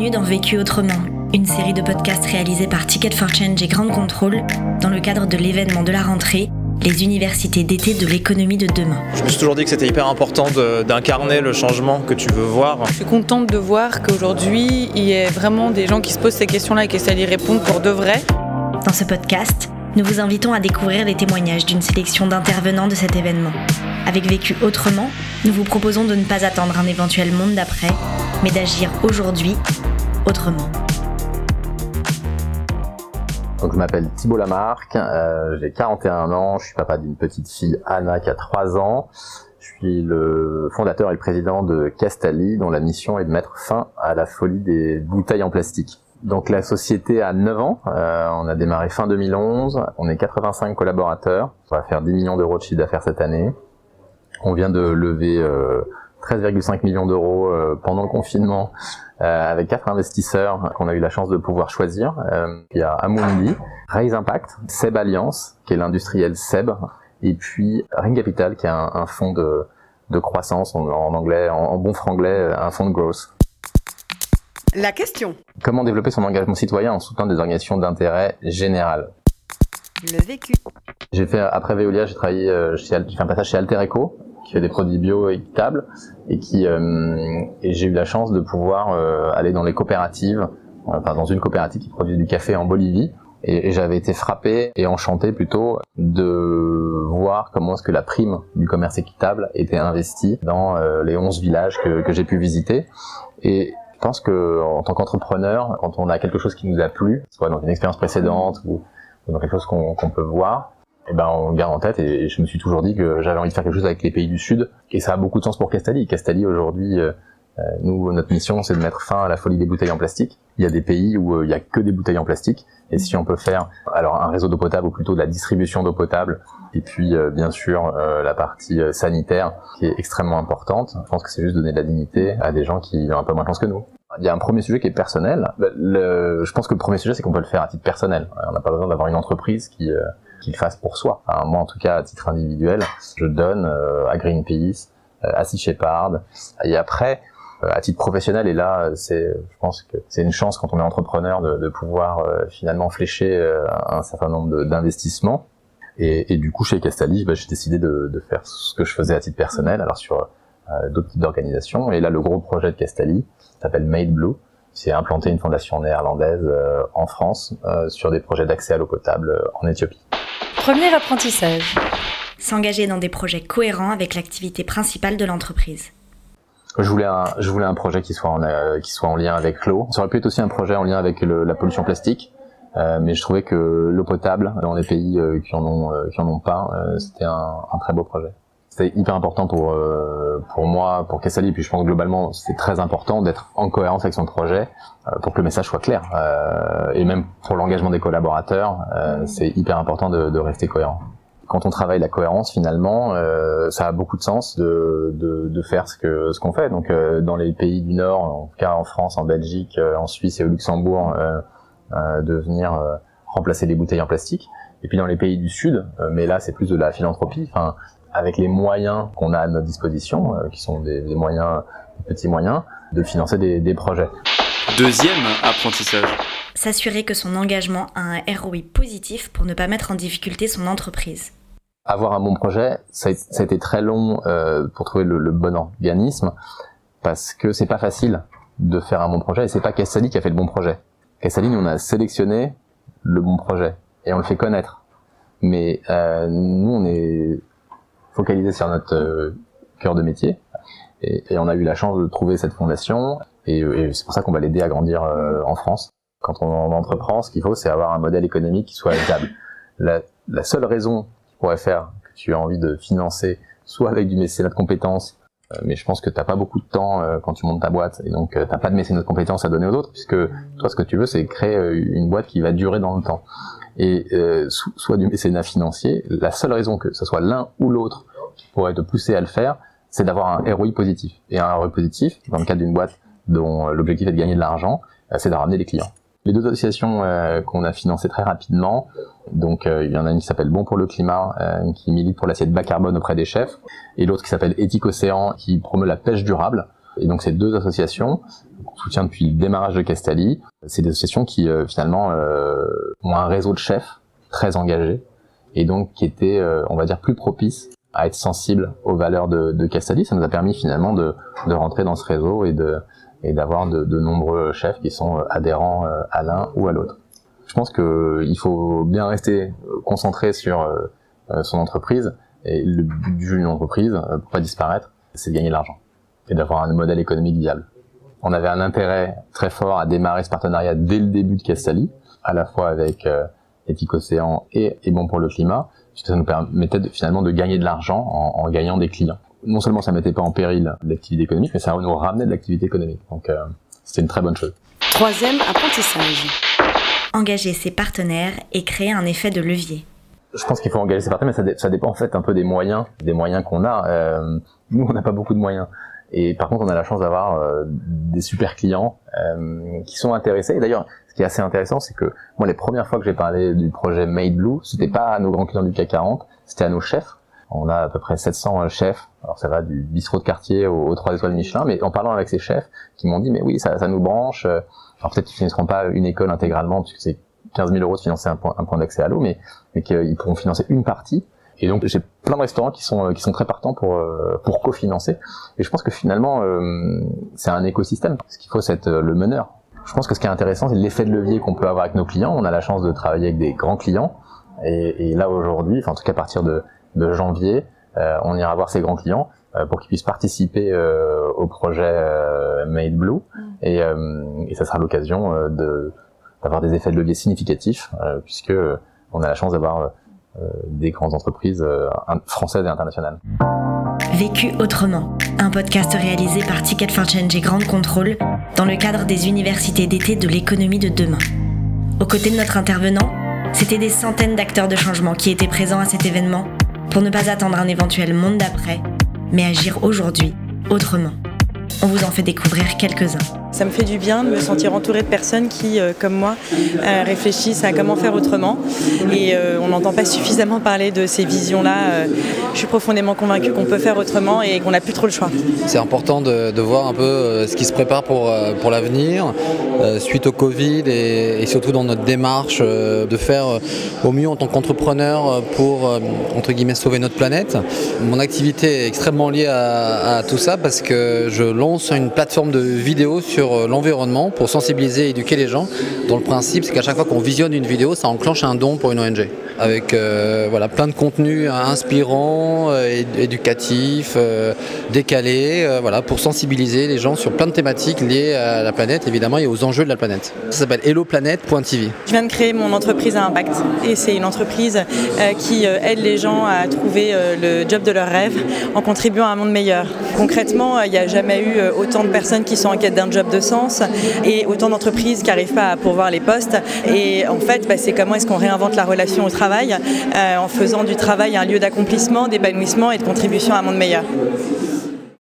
Bienvenue dans Vécu autrement, une série de podcasts réalisés par Ticket for Change et Grand Control dans le cadre de l'événement de la rentrée les universités d'été de l'économie de demain. Je me suis toujours dit que c'était hyper important d'incarner le changement que tu veux voir. Je suis contente de voir qu'aujourd'hui, il y a vraiment des gens qui se posent ces questions-là et qui essaient d'y répondre pour de vrai. Dans ce podcast, nous vous invitons à découvrir les témoignages d'une sélection d'intervenants de cet événement. Avec Vécu autrement, nous vous proposons de ne pas attendre un éventuel monde d'après, mais d'agir aujourd'hui autrement. Donc je m'appelle Thibault Lamarck, euh, j'ai 41 ans, je suis papa d'une petite fille Anna qui a 3 ans. Je suis le fondateur et le président de Castali dont la mission est de mettre fin à la folie des bouteilles en plastique. Donc la société a 9 ans, euh, on a démarré fin 2011, on est 85 collaborateurs, on va faire 10 millions d'euros de chiffre d'affaires cette année. On vient de lever euh, 13,5 millions d'euros euh, pendant le confinement euh, avec quatre investisseurs qu'on a eu la chance de pouvoir choisir. Euh, il y a Amundi, Raise Impact, Seb Alliance, qui est l'industriel Seb, et puis Ring Capital, qui est un, fonds de, de, croissance en, anglais, en, bon franglais, un fonds de growth. La question. Comment développer son engagement citoyen en soutenant des organisations d'intérêt général? Le vécu. J'ai fait après Veolia, j'ai travaillé, j'ai fait un passage chez Altereco, qui fait des produits bio équitables et qui euh, et j'ai eu la chance de pouvoir euh, aller dans les coopératives, enfin dans une coopérative qui produit du café en Bolivie et, j'avais été frappé et enchanté plutôt de voir comment est-ce que la prime du commerce équitable était investie dans euh, les 11 villages que, j'ai pu visiter. Et je pense que en tant qu'entrepreneur, quand on a quelque chose qui nous a plu, soit dans une expérience précédente ou, dans quelque chose qu'on peut voir, et eh ben on garde en tête et je me suis toujours dit que j'avais envie de faire quelque chose avec les pays du Sud et ça a beaucoup de sens pour Castali. Castali aujourd'hui, euh, euh, nous notre mission c'est de mettre fin à la folie des bouteilles en plastique. Il y a des pays où euh, il y a que des bouteilles en plastique et si on peut faire alors un réseau d'eau potable ou plutôt de la distribution d'eau potable et puis bien sûr la partie sanitaire qui est extrêmement importante. Je pense que c'est juste donner de la dignité à des gens qui ont un peu moins de chance que nous. Il y a un premier sujet qui est personnel. Le, je pense que le premier sujet c'est qu'on peut le faire à titre personnel. On n'a pas besoin d'avoir une entreprise qui qu'il fasse pour soi. moi, en tout cas, à titre individuel, je donne euh, à Greenpeace, euh, à Sea Shepherd. Et après, euh, à titre professionnel, et là, c'est, je pense que c'est une chance quand on est entrepreneur de, pouvoir finalement flécher un certain nombre d'investissements. Et, du coup, chez Castalis, bah, j'ai décidé de, de, faire ce que je faisais à titre personnel, alors sur d'autres types d'organisations. Et là, le gros projet de Castalis s'appelle Made Blue. C'est implanter une fondation néerlandaise en France sur des projets d'accès à l'eau potable en Éthiopie. Premier apprentissage. S'engager dans des projets cohérents avec l'activité principale de l'entreprise. Je voulais un, je voulais un projet qui soit en, euh, qui soit en lien avec l'eau. Ça aurait pu être aussi un projet en lien avec la pollution plastique, euh, mais je trouvais que l'eau potable dans les pays euh, qui en ont, qui en ont pas, c'était un, un, très beau projet. C'était hyper important pour pour moi, pour Kessali, puis je pense que globalement c'est très important d'être en cohérence avec son projet pour que le message soit clair, et même pour l'engagement des collaborateurs, c'est hyper important de, rester cohérent quand on travaille la cohérence finalement, euh, ça a beaucoup de sens de, faire ce qu'on fait. Donc euh, dans les pays du Nord, en tout cas en France, en Belgique, euh, en Suisse et au Luxembourg, de venir remplacer les bouteilles en plastique. Et puis dans les pays du Sud, mais là c'est plus de la philanthropie. Avec les moyens qu'on a à notre disposition, qui sont des, des moyens, des petits moyens, de financer des, des projets. Deuxième apprentissage s'assurer que son engagement a un ROI positif pour ne pas mettre en difficulté son entreprise avoir un bon projet, ça a, été très long euh, pour trouver le, bon organisme parce que c'est pas facile de faire un bon projet et c'est pas Cassali qui a fait le bon projet. Cassali, on a sélectionné le bon projet et on le fait connaître. Mais euh, nous, on est focalisé sur notre euh, cœur de métier et, on a eu la chance de trouver cette fondation et, c'est pour ça qu'on va l'aider à grandir en France. Quand on, entreprend, ce qu'il faut, c'est avoir un modèle économique qui soit viable. La, seule raison pourrait faire, que tu as envie de financer, soit avec du mécénat de compétences, euh, mais je pense que t'as pas beaucoup de temps euh, quand tu montes ta boîte et donc euh, t'as pas de mécénat de compétences à donner aux autres puisque toi ce que tu veux c'est créer une boîte qui va durer dans le temps et soit du mécénat financier la seule raison que ce soit l'un ou l'autre pourrait te pousser à le faire c'est d'avoir un ROI positif et un ROI positif dans le cadre d'une boîte dont l'objectif est de gagner de l'argent c'est de ramener des clients les deux associations euh, qu'on a financées très rapidement, donc euh, il y en a une qui s'appelle Bon pour le climat, euh, qui milite pour l'assiette bas carbone auprès des chefs, et l'autre qui s'appelle Éthique Océan, qui promeut la pêche durable. Et donc ces deux associations, qu'on soutient depuis le démarrage de Castali, c'est des associations qui finalement ont un réseau de chefs très engagés et donc qui étaient, on va dire, plus propices à être sensibles aux valeurs de, de Castali. Ça nous a permis finalement de, rentrer dans ce réseau et de et d'avoir de, nombreux chefs qui sont adhérents à l'un ou à l'autre. Je pense qu'il faut bien rester concentré sur son entreprise et le but d'une entreprise, pour pas disparaître, c'est de gagner de l'argent et d'avoir un modèle économique viable. On avait un intérêt très fort à démarrer ce partenariat dès le début de Castali, à la fois avec euh, Éthique Océan et, et Bon pour le climat, puisque ça nous permettait de, finalement de gagner de l'argent en, en, gagnant des clients. Non seulement ça mettait pas en péril l'activité économique, mais ça nous ramenait de l'activité économique. Donc euh, c'était une très bonne chose. Troisième apprentissage. Engager ses partenaires et créer un effet de levier. Je pense qu'il faut engager ses partenaires, mais ça, ça, dépend en fait un peu des moyens, des moyens qu'on a. Euh, nous, on n'a pas beaucoup de moyens. Et par contre, on a la chance d'avoir euh, des super clients euh, qui sont intéressés. Et d'ailleurs, ce qui est assez intéressant, c'est que moi, les premières fois que j'ai parlé du projet Made Blue, c'était pas à nos grands clients du CAC 40, c'était à nos chefs. On a à peu près 700 chefs. Alors ça va du bistrot de quartier aux, trois étoiles Michelin, mais en parlant avec ces chefs, qui m'ont dit mais oui, ça, ça nous branche. Alors peut-être qu'ils finiront pas une école intégralement, puisque c'est 15 000 euros de financer un point, point d'accès à l'eau, mais, mais qu'ils pourront financer une partie. Et donc j'ai plein de restaurants qui sont qui sont très partants pour euh, pour cofinancer. Et je pense que finalement euh, c'est un écosystème. Ce qu'il faut c'est être le meneur. Je pense que ce qui est intéressant c'est l'effet de levier qu'on peut avoir avec nos clients. On a la chance de travailler avec des grands clients. Et, et là aujourd'hui, enfin en tout cas à partir de, de janvier, euh, on ira voir ces grands clients euh, pour qu'ils puissent participer euh, au projet Made Blue. Mm. Et, et ça sera l'occasion de d'avoir des effets de levier significatifs puisque on a la chance d'avoir euh, des grandes entreprises euh, françaises et internationales. Vécu autrement, un podcast réalisé par Ticket for Change et Grande Contrôle dans le cadre des universités d'été de l'économie de demain. Aux côtés de notre intervenant, c'était des centaines d'acteurs de changement qui étaient présents à cet événement pour ne pas attendre un éventuel monde d'après, mais agir aujourd'hui autrement. On vous en fait découvrir quelques-uns. Ça me fait du bien de me sentir entourée de personnes qui, euh, comme moi, euh, réfléchissent à comment faire autrement. Et euh, on n'entend pas suffisamment parler de ces visions-là. je suis profondément convaincue qu'on peut faire autrement et qu'on n'a plus trop le choix. C'est important de, voir un peu ce qui se prépare pour, pour l'avenir, suite au Covid et, et, surtout dans notre démarche de faire au mieux en tant qu'entrepreneur pour, entre guillemets, sauver notre planète. Mon activité est extrêmement liée à, à tout ça parce que je lance une plateforme de vidéos sur euh, l'environnement pour sensibiliser et éduquer les gens. Dont le principe, c'est qu'à chaque fois qu'on visionne une vidéo, ça enclenche un don pour une ONG. Avec euh, voilà, plein de contenus inspirants, euh, éducatifs, décalés, voilà, pour sensibiliser les gens sur plein de thématiques liées à la planète, évidemment, et aux enjeux de la planète. Ça s'appelle HelloPlanet.tv. Je viens de créer mon entreprise à impact. Et c'est une entreprise qui aide les gens à trouver le job de leur rêve en contribuant à un monde meilleur. Concrètement, il n'y a jamais eu autant de personnes qui sont en quête d'un job de sens et autant d'entreprises qui n'arrivent pas à pourvoir les postes. Et en fait, bah, c'est comment est-ce qu'on réinvente la relation au travail euh, en faisant du travail un lieu d'accomplissement, d'épanouissement et de contribution à un monde meilleur.